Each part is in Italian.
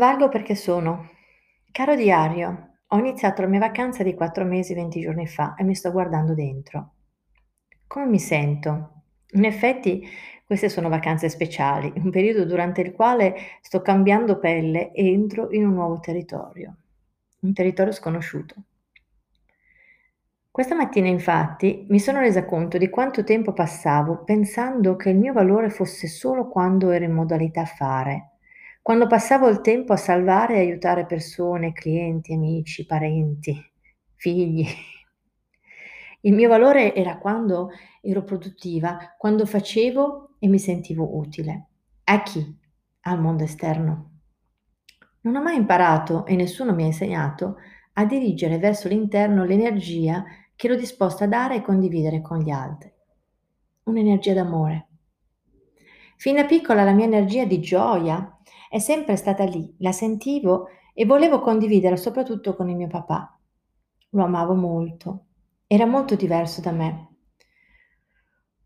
Valgo perché sono. Caro diario, ho iniziato la mia vacanza di 4 mesi 20 giorni fa e mi sto guardando dentro. Come mi sento? In effetti queste sono vacanze speciali, un periodo durante il quale sto cambiando pelle e entro in un nuovo territorio, un territorio sconosciuto. Questa mattina infatti mi sono resa conto di quanto tempo passavo pensando che il mio valore fosse solo quando ero in modalità fare quando passavo il tempo a salvare e aiutare persone, clienti, amici, parenti, figli. Il mio valore era quando ero produttiva, quando facevo e mi sentivo utile. A chi? Al mondo esterno. Non ho mai imparato, e nessuno mi ha insegnato, a dirigere verso l'interno l'energia che ero disposta a dare e condividere con gli altri. Un'energia d'amore. Fin da piccola la mia energia di gioia è sempre stata lì, la sentivo e volevo condividerla soprattutto con il mio papà. Lo amavo molto, era molto diverso da me.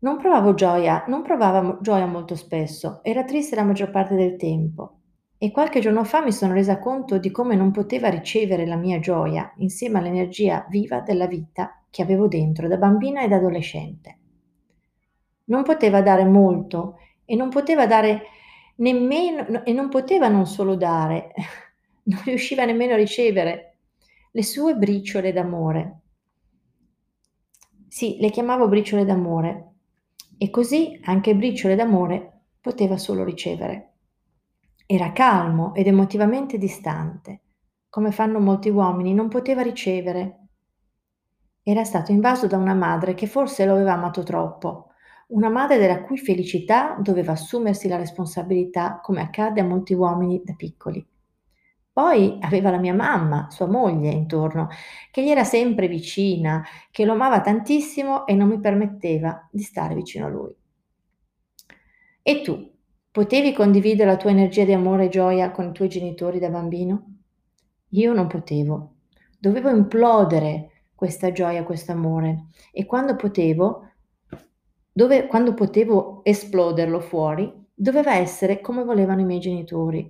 Non provavo gioia, non provava gioia molto spesso, era triste la maggior parte del tempo. E qualche giorno fa mi sono resa conto di come non poteva ricevere la mia gioia insieme all'energia viva della vita che avevo dentro da bambina ed adolescente. Non poteva dare molto e non poteva dare nemmeno e non poteva non solo dare, non riusciva nemmeno a ricevere le sue briciole d'amore. Sì, le chiamavo briciole d'amore e così anche briciole d'amore poteva solo ricevere. Era calmo ed emotivamente distante, come fanno molti uomini, non poteva ricevere. Era stato invaso da una madre che forse lo aveva amato troppo una madre della cui felicità doveva assumersi la responsabilità, come accade a molti uomini da piccoli. Poi aveva la mia mamma, sua moglie, intorno, che gli era sempre vicina, che lo amava tantissimo e non mi permetteva di stare vicino a lui. E tu, potevi condividere la tua energia di amore e gioia con i tuoi genitori da bambino? Io non potevo. Dovevo implodere questa gioia, questo amore e quando potevo dove quando potevo esploderlo fuori, doveva essere come volevano i miei genitori.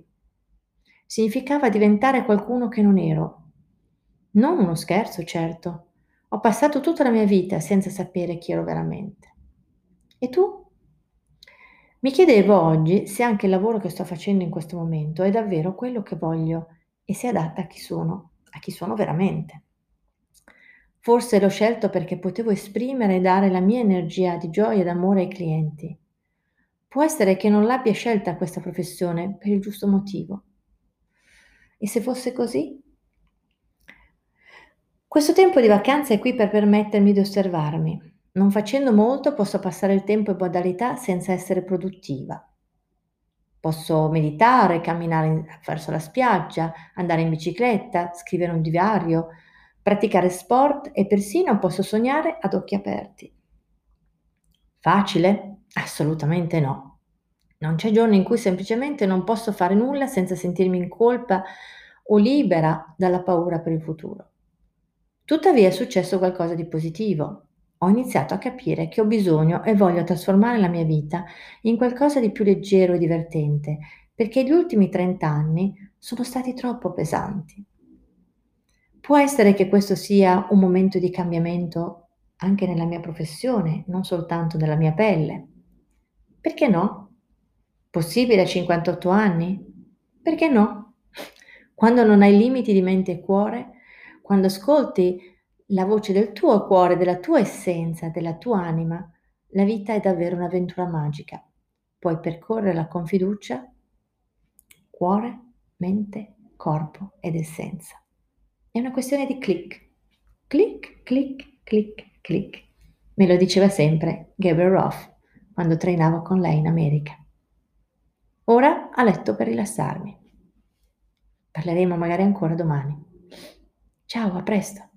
Significava diventare qualcuno che non ero. Non uno scherzo, certo. Ho passato tutta la mia vita senza sapere chi ero veramente. E tu? Mi chiedevo oggi se anche il lavoro che sto facendo in questo momento è davvero quello che voglio e se adatta a chi sono, a chi sono veramente. Forse l'ho scelto perché potevo esprimere e dare la mia energia di gioia ed amore ai clienti. Può essere che non l'abbia scelta questa professione per il giusto motivo. E se fosse così? Questo tempo di vacanza è qui per permettermi di osservarmi. Non facendo molto posso passare il tempo in modalità senza essere produttiva. Posso meditare, camminare verso la spiaggia, andare in bicicletta, scrivere un diario, praticare sport e persino posso sognare ad occhi aperti. Facile? Assolutamente no. Non c'è giorno in cui semplicemente non posso fare nulla senza sentirmi in colpa o libera dalla paura per il futuro. Tuttavia è successo qualcosa di positivo. Ho iniziato a capire che ho bisogno e voglio trasformare la mia vita in qualcosa di più leggero e divertente, perché gli ultimi 30 anni sono stati troppo pesanti. Può essere che questo sia un momento di cambiamento anche nella mia professione, non soltanto nella mia pelle. Perché no? Possibile a 58 anni? Perché no? Quando non hai limiti di mente e cuore, quando ascolti la voce del tuo cuore, della tua essenza, della tua anima, la vita è davvero un'avventura magica. Puoi percorrerla con fiducia, cuore, mente, corpo ed essenza. È una questione di click. Click, click, click, click. Me lo diceva sempre Gabriel Roth quando trainavo con lei in America. Ora a letto per rilassarmi. Parleremo magari ancora domani. Ciao, a presto.